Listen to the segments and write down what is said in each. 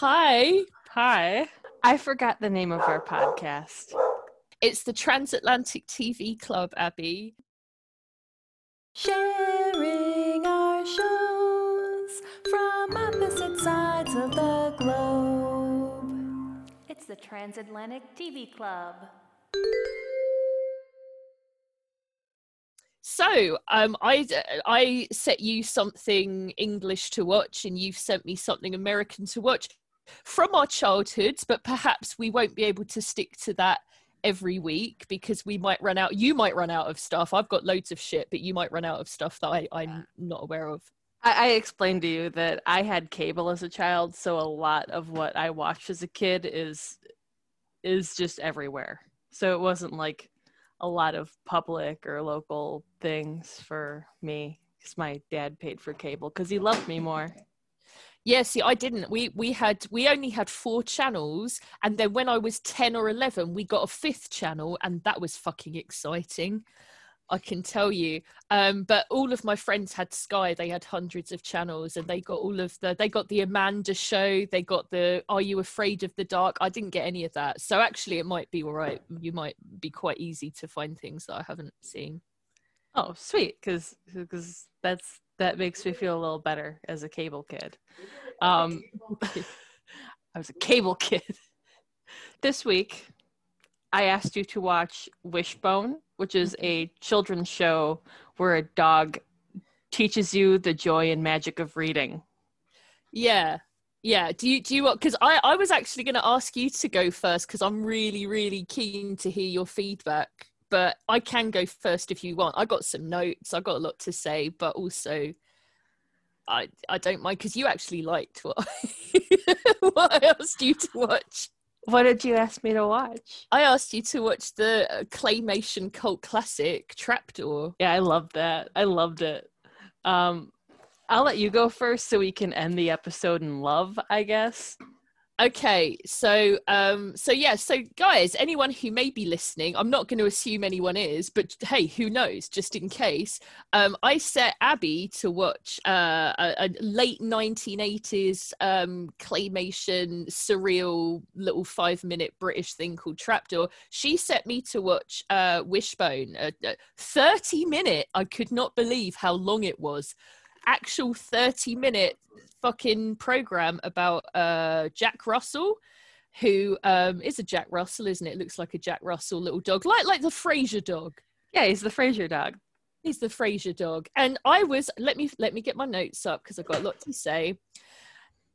Hi. Hi. I forgot the name of our podcast. It's the Transatlantic TV Club, Abby. Sharing our shows from opposite sides of the globe. It's the Transatlantic TV Club. So, um, I I set you something English to watch, and you've sent me something American to watch from our childhoods. But perhaps we won't be able to stick to that every week because we might run out. You might run out of stuff. I've got loads of shit, but you might run out of stuff that I, I'm not aware of. I, I explained to you that I had cable as a child, so a lot of what I watched as a kid is is just everywhere. So it wasn't like a lot of public or local things for me because my dad paid for cable because he loved me more. Yeah, see, I didn't. We we had we only had four channels, and then when I was ten or eleven, we got a fifth channel, and that was fucking exciting. I can tell you. Um, but all of my friends had Sky. They had hundreds of channels, and they got all of the. They got the Amanda Show. They got the Are You Afraid of the Dark? I didn't get any of that. So actually, it might be all right. You might be quite easy to find things that I haven't seen. Oh, sweet, because because that's that makes me feel a little better as a cable kid. Um, I was a cable kid. this week, I asked you to watch Wishbone, which is a children's show where a dog teaches you the joy and magic of reading. Yeah. Yeah. Do you do you want because I, I was actually gonna ask you to go first because I'm really, really keen to hear your feedback. But I can go first if you want. I got some notes, I got a lot to say, but also I I don't mind because you actually liked what what I asked you to watch. What did you ask me to watch? I asked you to watch the uh, claymation cult classic Trapdoor. Yeah, I loved that. I loved it. Um, I'll let you go first so we can end the episode in love, I guess. Okay, so um so yeah, so guys, anyone who may be listening, I'm not going to assume anyone is, but hey, who knows, just in case. Um I set Abby to watch uh a, a late 1980s um claymation surreal little 5-minute British thing called Trapdoor. She set me to watch uh Wishbone, a, a 30 minute. I could not believe how long it was actual 30 minute fucking program about uh Jack Russell who um is a Jack Russell isn't it? Looks like a Jack Russell little dog like like the Frasier dog. Yeah, he's the Frasier dog. he's the Frasier dog. And I was let me let me get my notes up because I've got a lot to say.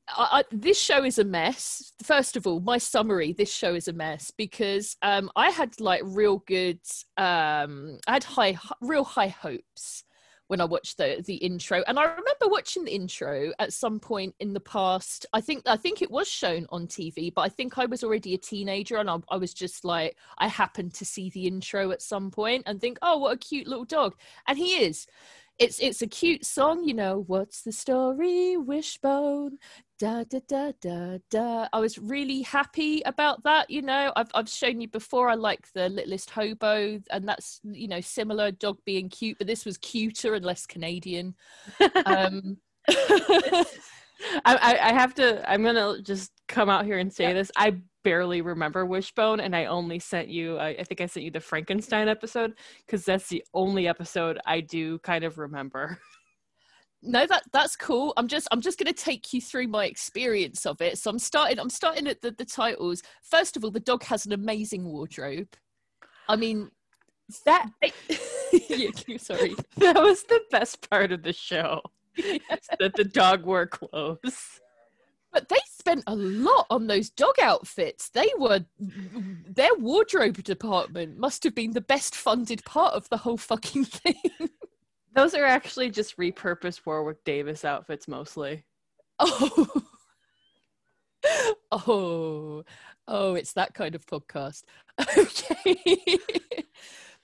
I, I, this show is a mess. First of all, my summary: this show is a mess because um, I had like real good, um, I had high, real high hopes when I watched the the intro. And I remember watching the intro at some point in the past. I think I think it was shown on TV, but I think I was already a teenager and I, I was just like I happened to see the intro at some point and think, oh, what a cute little dog, and he is. It's it's a cute song, you know. What's the story, Wishbone? Da da da da da. I was really happy about that. You know, I've I've shown you before. I like the Littlest Hobo, and that's you know similar dog being cute, but this was cuter and less Canadian. um, I, I, I have to. I'm gonna just come out here and say Yeah. this. I barely remember Wishbone, and I only sent you. I, I think I sent you the Frankenstein episode because that's the only episode I do kind of remember. no that that's cool. I'm just i'm just going to take you through my experience of it. So i'm starting i'm starting at the, the titles. First of all the dog has an amazing wardrobe. I mean That yeah, sorry. That was the best part of the show. that the dog wore clothes. but they spent a lot on those dog outfits. They were their wardrobe department must have been the best funded part of the whole fucking thing Those are actually just repurposed Warwick Davis outfits mostly. Oh. oh. Oh, it's that kind of podcast. Okay.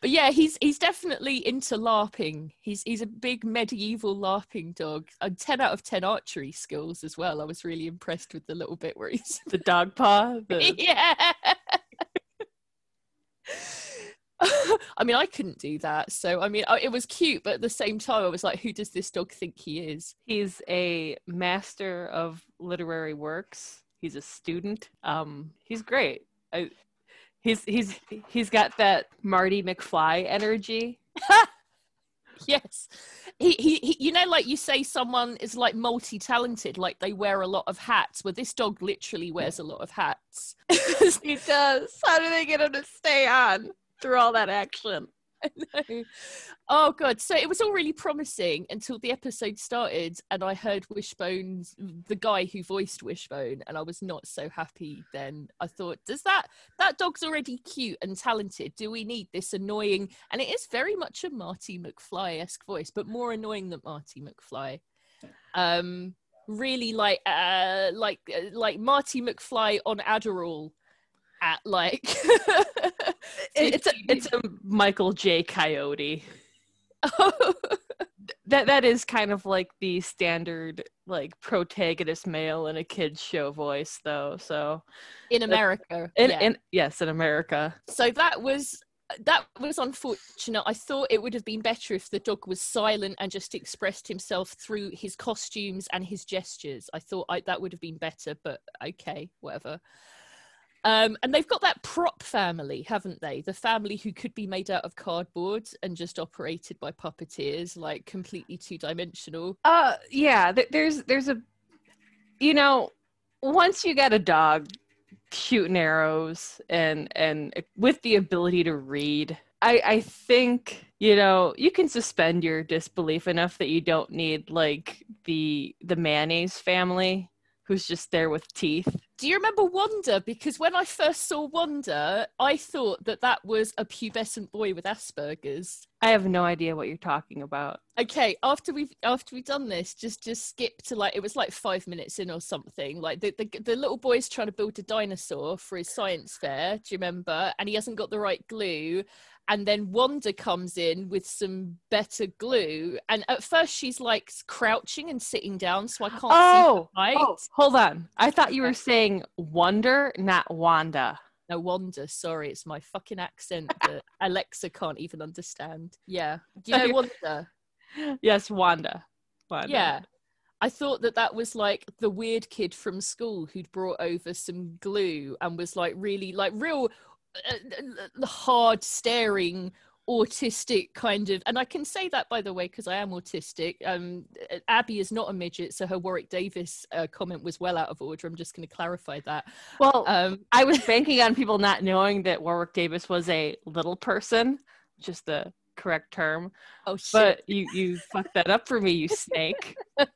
but yeah, he's he's definitely into LARPing. He's he's a big medieval LARPing dog. And 10 out of 10 archery skills as well. I was really impressed with the little bit where he's The dog paw. The, Yeah. I mean, I couldn't do that. So, I mean, it was cute, but at the same time, I was like, who does this dog think he is? he's a master of literary works He's a student. Um, he's great. I, he's he's he's got that Marty McFly energy. Yes. He, he, he, you know, like you say, someone is like multi talented, like they wear a lot of hats. Well, this dog literally wears a lot of hats. he does. How do they get him to stay on through all that action? Oh god! So it was all really promising until the episode started, and I heard Wishbone's the guy who voiced Wishbone, and I was not so happy. Then I thought, does that that dog's already cute and talented? Do we need this annoying? And it is very much a Marty McFly esque voice, but more annoying than Marty McFly. Um, really like uh like uh, like Marty McFly on Adderall at like it's a it's a Michael J. Coyote. that that is kind of like the standard like protagonist male in a kids show voice though. So in America, in, yeah. in yes, in America. So that was that was unfortunate. I thought it would have been better if the dog was silent and just expressed himself through his costumes and his gestures. I thought I, that would have been better, but okay, whatever. Um, and they've got that prop family, haven't they? The family who could be made out of cardboard and just operated by puppeteers, like completely two dimensional. Uh, yeah. Th- there's there's a, you know, once you get a dog shooting arrows and and with the ability to read, I I think you know you can suspend your disbelief enough that you don't need like the the mayonnaise family who's just there with teeth. Do you remember Wonder? Because when I first saw Wonder, I thought that that was a pubescent boy with Asperger's. I have no idea what you're talking about. Okay, after we've after we've done this, just just skip to like it was like five minutes in or something. Like the the, the little boy's trying to build a dinosaur for his science fair. Do you remember? And he hasn't got the right glue, and then Wanda comes in with some better glue. And at first, she's like crouching and sitting down, so I can't oh, see. Oh, hold on. I thought you were saying Wonder, not Wanda. No Wanda. Sorry, it's my fucking accent that Alexa can't even understand. Yeah, do you know Wanda? Yes, Wanda. Wanda. Yeah. I thought that that was like the weird kid from school who'd brought over some glue and was like really like real hard staring autistic kind of and i can say that by the way because i am autistic. Um abby is not a midget so her warwick davis uh, comment was well out of order. I'm just going to clarify that. Well um i was banking on people not knowing that warwick davis was a little person just the correct term. Oh shit. but you you fucked that up for me you snake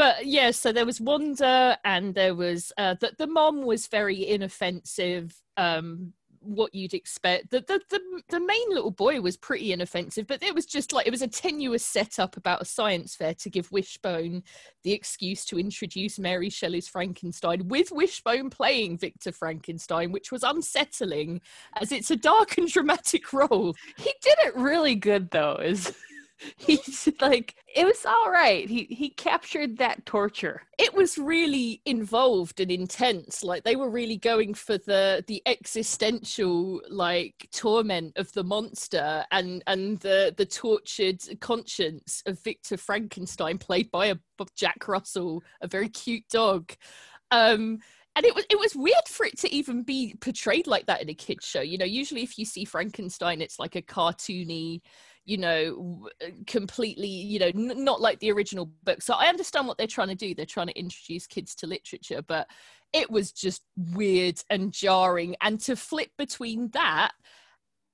but yeah, so there was Wanda, and there was uh, that the mom was very inoffensive. Um, what you'd expect. The, the the the main little boy was pretty inoffensive, but it was just like it was a tenuous setup about a science fair to give Wishbone the excuse to introduce Mary Shelley's Frankenstein with Wishbone playing Victor Frankenstein, which was unsettling as it's a dark and dramatic role. He did it really good though. Is he's like it was all right. He he captured that torture. It was really involved and intense. Like they were really going for the the existential like torment of the monster and and the the tortured conscience of victor frankenstein played by a jack russell a very cute dog. Um and it was it was weird for it to even be portrayed like that in a kids show. You know usually if you see frankenstein it's like a cartoony you know uh, completely you know n- not like the original book. So i understand what they're trying to do. They're trying to introduce kids to literature but it was just weird and jarring. And to flip between that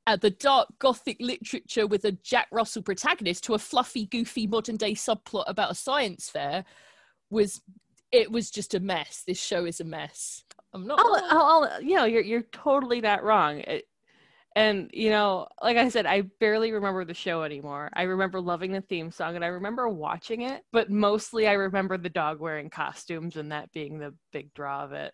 uh, the dark gothic literature with a jack russell protagonist to a fluffy goofy modern day subplot about a science fair was it was just a mess. This show is a mess. I'm not I'll, I'll, I'll, you know you're you're totally not wrong. It, and you know like i said i barely remember the show anymore. I remember loving the theme song and i remember watching it but mostly i remember the dog wearing costumes and that being the big draw of it.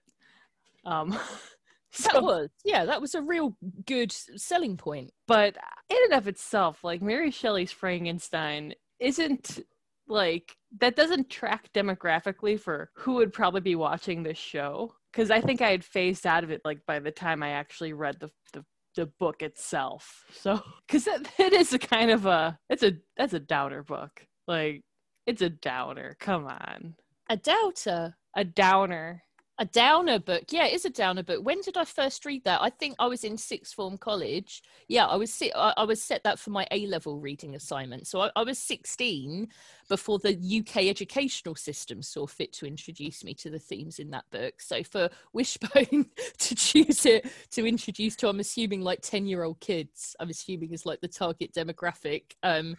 Um so, that was yeah that was a real good selling point. But in and of itself like mary shelley's frankenstein isn't like that doesn't track demographically for who would probably be watching this show because i think i had phased out of it like by the time i actually read the, the the book itself. So, because it, it is a kind of a it's a that's a downer book. Like it's a downer. Come on, a doubter. a downer. A downer book. Yeah, it is a downer book. When did I first read that? I think I was in sixth form college. Yeah, I was I, was set that for my A level reading assignment. So I, I was 16 before the UK educational system saw fit to introduce me to the themes in that book. So for Wishbone to choose it to introduce to, I'm assuming like 10 year old kids, I'm assuming is like the target demographic. Um,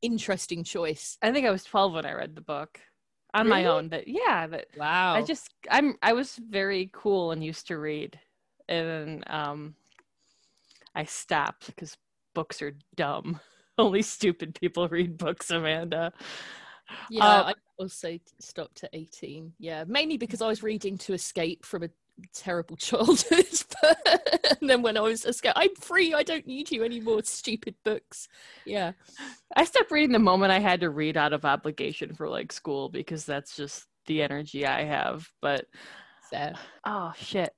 interesting choice. I think I was 12 when I read the book on my own. But yeah, but Wow. I just I'm I was very cool and used to read, and um, I stopped because books are dumb. Only stupid people read books, Amanda. Yeah, Uh, I also stopped at 18. Yeah, mainly because I was reading to escape from a terrible childhood. but, and then when I was escape, I'm free. I don't need you anymore. Stupid books. Yeah. I stopped reading the moment I had to read out of obligation for like school because that's just the energy I have. But Fair. oh shit.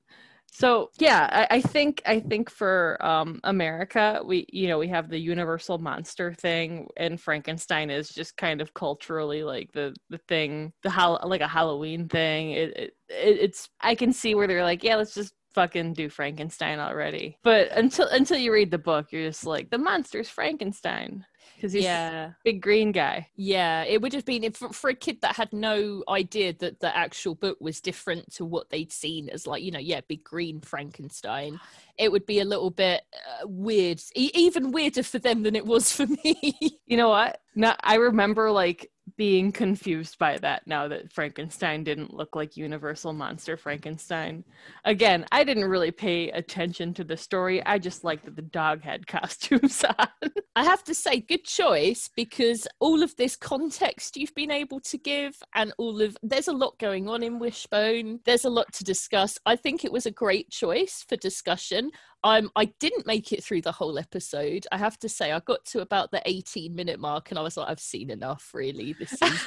So yeah, I, I think I think for um, America, we you know we have the universal monster thing, and Frankenstein is just kind of culturally like the the thing, the hol- like a Halloween thing. It, it, it it's I can see where they're like, yeah, let's just fucking do Frankenstein already. But until until you read the book, you're just like the monster's Frankenstein because he's Yeah. a big green guy. Yeah. It would have been if, for a kid that had no idea that the actual book was different to what they'd seen as, like, you know, yeah, big green Frankenstein. It would be a little bit uh, weird, e- even weirder for them than it was for me. You know what? Now I remember like being confused by that now that Frankenstein didn't look like Universal Monster Frankenstein. Again, I didn't really pay attention to the story. I just liked that the dog had costumes on. I have to say, good choice because all of this context you've been able to give, and all of there's a lot going on in Wishbone. There's a lot to discuss. I think it was a great choice for discussion. Um, I didn't make it through the whole episode. I have to say, I got to about the 18 minute mark, and I was like, I've seen enough. Really, this is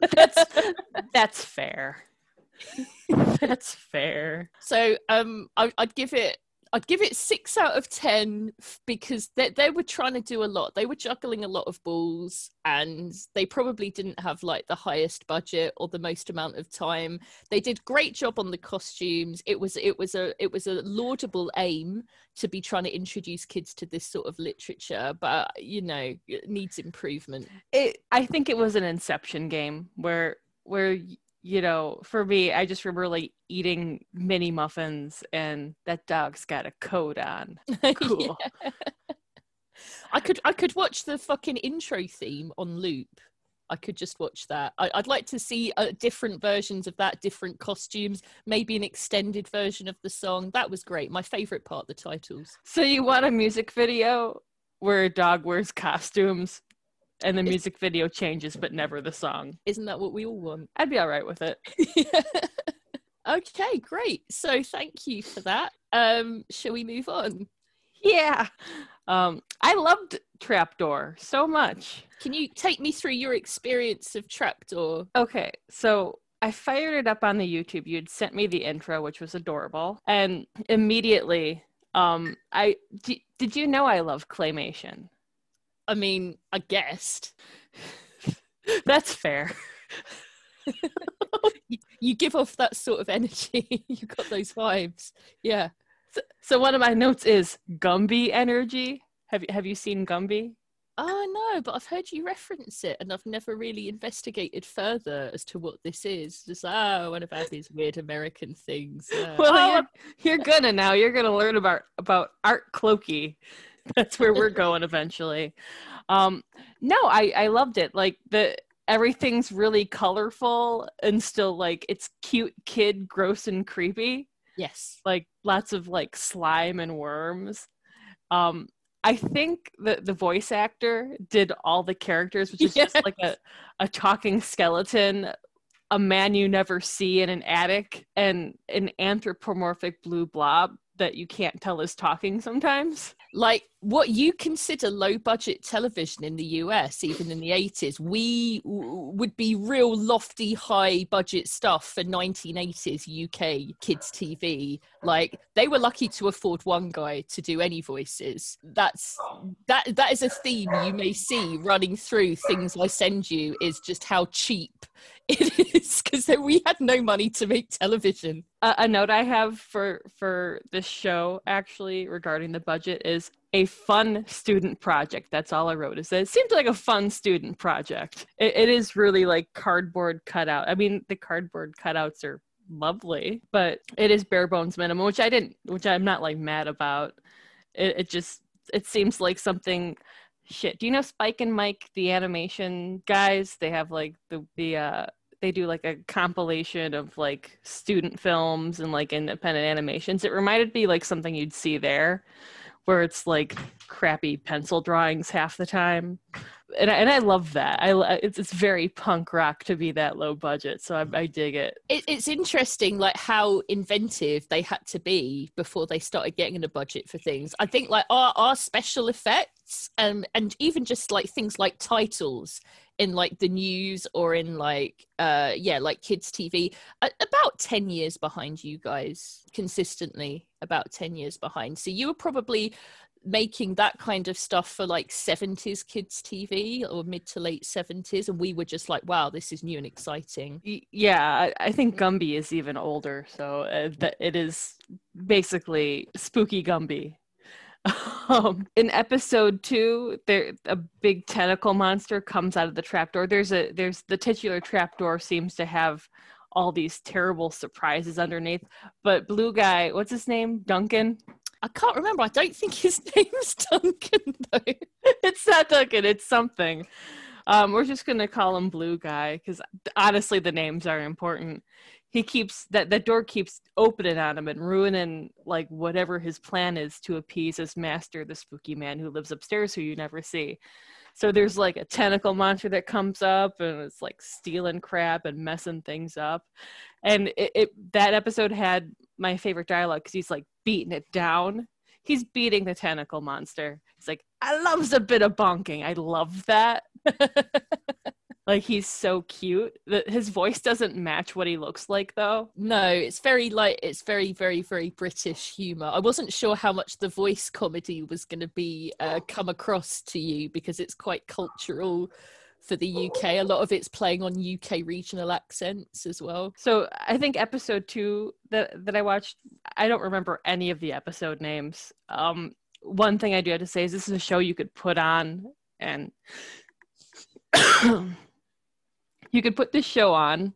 that's that's fair. that's fair. So um, I, I'd give it. I'd give it six out of ten because they they were trying to do a lot. They were juggling a lot of balls, and they probably didn't have like the highest budget or the most amount of time. They did great job on the costumes. It was it was a it was a laudable aim to be trying to introduce kids to this sort of literature, but you know it needs improvement. It I think it was an inception game where where you know, for me, I just remember like eating mini muffins and that dog's got a coat on. Cool. Yeah. I could I could watch the fucking intro theme on loop. I could just watch that. I, I'd like to see uh, different versions of that, different costumes, maybe an extended version of the song. That was great. My favorite part, the titles. So you want a music video where a dog wears costumes and the It's- music video changes but never the song. Isn't that what we all want? I'd be all right with it. okay, great. So thank you for that. Um, shall we move on? Yeah. Um I loved Trapdoor so much. Can you take me through your experience of Trapdoor? Okay, so I fired it up on the YouTube. You'd sent me the intro, which was adorable, and immediately, um, I d- did you know I love claymation? I mean, I guessed. That's fair. you, you give off that sort of energy. you got those vibes. Yeah. So, so one of my notes is Gumby energy. Have you have you seen Gumby? Oh no, but I've heard you reference it, and I've never really investigated further as to what this is. Just oh, one of these weird American things. yeah. Well, Oh, you're, you're gonna now. You're gonna learn about about Art Clokey. That's where we're going eventually. Um, no, I I loved it. Like the everything's really colorful and still like it's cute, kid, gross and creepy. yes. Like lots of like slime and worms. Um, I think the the voice actor did all the characters, which is just like a a talking skeleton a man you never see in an attic and an anthropomorphic blue blob that you can't tell is talking sometimes. Like what you consider low budget television in the US, even in the 80s, we w- would be real lofty, high budget stuff for 1980s UK kids' TV. Like they were lucky to afford one guy to do any voices. That's that that is a theme you may see running through things I send you is just how cheap it is because we had no money to make television. a, a note I have for for this show actually regarding the budget is a fun student project. That's all I wrote. Is that it seemed like a fun student project. It, it is really like cardboard cutout. I mean, the cardboard cutouts are lovely, but it is bare bones minimum, which I didn't, which I'm not like mad about. It, it just it seems like something. Shit. Do you know Spike and Mike, the animation guys? They have like the the uh they do like a compilation of like student films and like independent animations. It reminded me like something you'd see there, where it's like crappy pencil drawings half the time, and I, and I love that. I uh, it's it's very punk rock to be that low budget, so I, I dig it. It, it's interesting, like how inventive they had to be before they started getting a budget for things. I think, like our, our special effects, um, and even just like things like titles in like the news or in like, uh, yeah, like kids' TV, about ten years behind you guys consistently. About ten years behind. So you were probably making that kind of stuff for like 70s kids TV or mid to late 70s, and we were just like, wow, this is new and exciting. Yeah, I, I think Gumby is even older, so uh, that it is basically spooky Gumby. Um, in episode two, there a big tentacle monster comes out of the trapdoor. There's a there's the titular trapdoor seems to have all these terrible surprises underneath. But blue guy, what's his name? Duncan. I can't remember. I don't think his name's Duncan though. it's not Duncan. It's something. Um, we're just gonna call him Blue Guy because honestly, the names are important. He keeps that that door keeps opening on him and ruining like whatever his plan is to appease his master, the spooky man who lives upstairs, who you never see. So there's like a tentacle monster that comes up and it's like stealing crap and messing things up. And it, it that episode had my favorite dialogue because he's like beating it down. He's beating the tentacle monster. He's like, I loves a bit of bonking. I love that. like he's so cute. That his voice doesn't match what he looks like though. No, it's very like it's very, very, very British humor. I wasn't sure how much the voice comedy was going to be uh, come across to you because it's quite cultural for the UK. A lot of it's playing on UK regional accents as well. So I think episode two that that I watched, I don't remember any of the episode names. Um, one thing I do have to say is this is a show you could put on and you could put this show on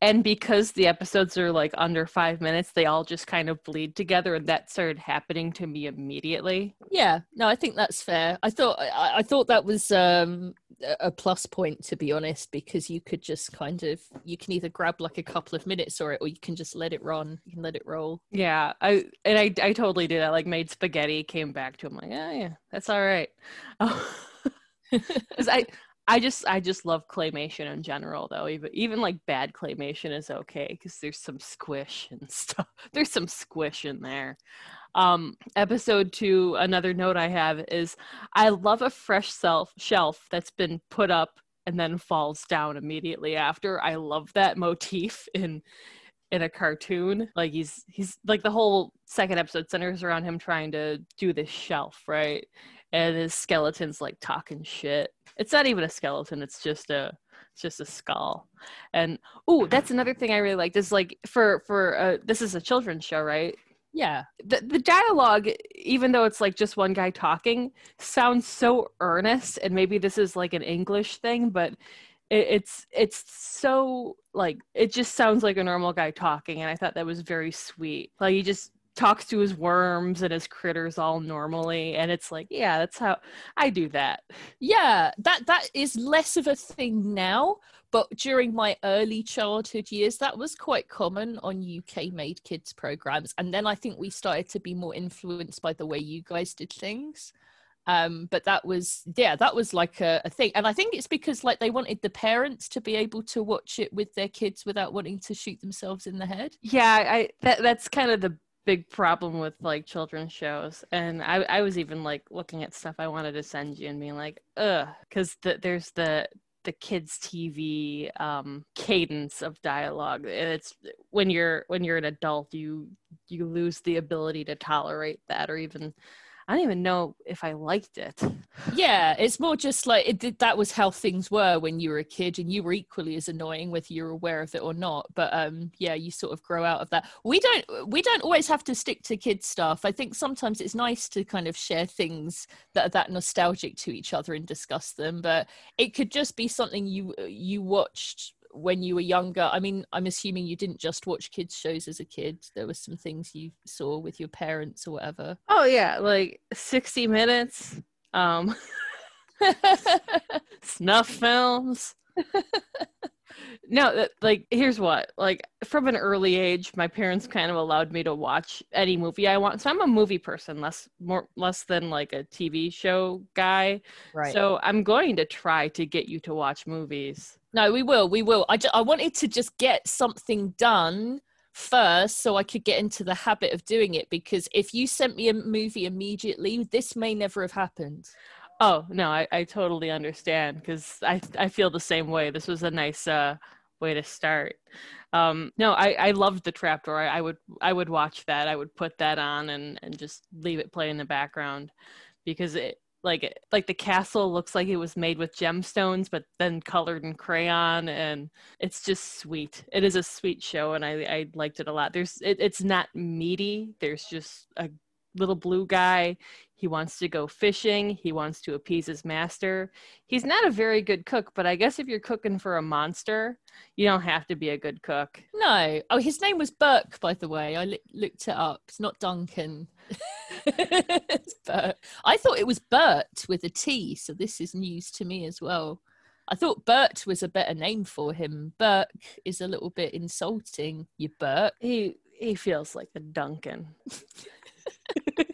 and because the episodes are like under five minutes they all just kind of bleed together and that started happening to me immediately Yeah, no, I think that's fair. I thought I, I thought that was um, a- plus point to be honest, because you could just kind of you can either grab like a couple of minutes or it, or you can just let it run. You can let it roll. yeah i and i, I totally did i like made spaghetti came back to him like yeah yeah that's all right because i i just i just love claymation in general though. Even even like bad claymation is okay because there's some squish and stuff. There's some squish in there. Um episode two another note i have is i love a fresh self shelf that's been put up and then falls down immediately after. I love that motif in in a cartoon. Like he's he's like the whole second episode centers around him trying to do this shelf right and his skeleton's like talking shit. It's not even a skeleton it's just a it's just a skull. And oh that's another thing i really liked is like for for uh, this is a children's show right? Yeah, the, the dialogue even though it's like just one guy talking sounds so earnest and maybe this is like an english thing but it, it's it's so like it just sounds like a normal guy talking and i thought that was very sweet. Like he just talks to his worms and his critters all normally and it's like yeah that's how i do that yeah. That that is less of a thing now, but during my early childhood years, that was quite common on UK made kids programs. And then I think we started to be more influenced by the way you guys did things. Um, but that was yeah, that was like a, a thing. And I think it's because like they wanted the parents to be able to watch it with their kids without wanting to shoot themselves in the head. yeah i that, that's kind of the big problem with like children's shows, and I I was even like looking at stuff I wanted to send you and being like, ugh, because the, there's the the kids TV um, cadence of dialogue. It's when you're when you're an adult, you you lose the ability to tolerate that or even I don't even know if I liked it. Yeah, it's more just like it that was how things were when you were a kid, and you were equally as annoying whether you're aware of it or not. But um, yeah, you sort of grow out of that. We don't we don't always have to stick to kids stuff. I think sometimes it's nice to kind of share things that are that nostalgic to each other and discuss them. But it could just be something you you watched when you were younger i mean i'm assuming you didn't just watch kids shows as a kid. There were some things you saw with your parents or whatever. Oh yeah like 60 minutes um snuff films no that, like here's what like from an early age my parents kind of allowed me to watch any movie i want. So i'm a movie person less more less than like a tv show guy. Right. So i'm going to try to get you to watch movies. No we will we will. I, ju- I wanted to just get something done first so i could get into the habit of doing it because if you sent me a movie immediately this may never have happened Oh no, I, I totally understand because I I feel the same way. This was a nice uh, way to start. Um, no, I, I loved the trapdoor. I, I would I would watch that. I would put that on and, and just leave it play in the background because it like like the castle looks like it was made with gemstones but then colored in crayon and it's just sweet it is a sweet show and i i liked it a lot there's it, it's not meaty there's just a little blue guy. He wants to go fishing. He wants to appease his master. He's not a very good cook, but I guess if you're cooking for a monster, you don't have to be a good cook. no oh his name was berk by the way i li- looked it up it's not duncan it's berk i thought it was bert with a t so this is news to me as well i thought bert was a better name for him berk is a little bit insulting you berk He he feels like a Duncan.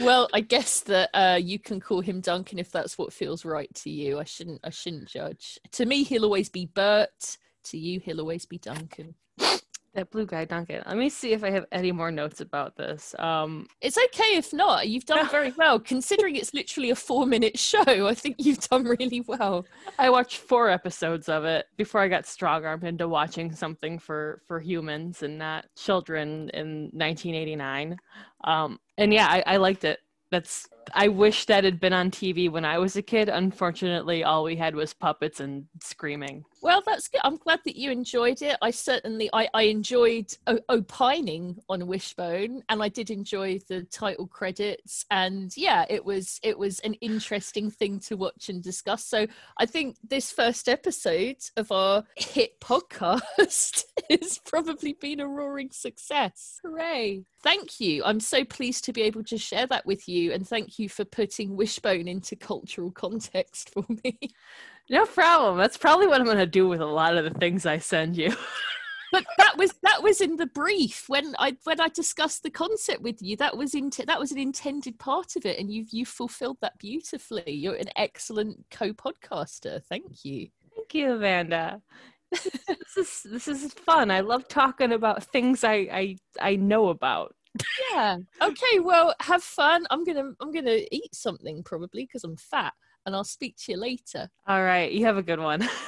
well i guess that uh, you can call him duncan if that's what feels right to you. I shouldn't i shouldn't judge. To me he'll always be bert. To you he'll always be duncan That blue guy Duncan. Let me see if I have any more notes about this. Um it's okay if not you've done very well considering it's literally a four minute show i think you've done really well I watched four episodes of it before I got strong armed into watching something for for humans and not children in 1989. Um, and yeah, I, I liked it. That's I wish that had been on TV when I was a kid. Unfortunately, all we had was puppets and screaming. Well, that's good. I'm glad that you enjoyed it. I certainly, I, I enjoyed opining on Wishbone, and I did enjoy the title credits. And yeah, it was it was an interesting thing to watch and discuss. So I think this first episode of our hit podcast has probably been a roaring success. Hooray! Thank you. I'm so pleased to be able to share that with you, and thank you for putting Wishbone into cultural context for me. No problem. That's probably what I'm going to do with a lot of the things I send you. but that was that was in the brief when I when I discussed the concept with you. That was in that was an intended part of it, and you've you fulfilled that beautifully. You're an excellent co-podcaster. Thank you. Thank you, Amanda. this is this is fun. I love talking about things I I, I know about. Yeah. Okay. Well, have fun. I'm gonna I'm gonna eat something probably because I'm fat, and I'll speak to you later. All right, you have a good one.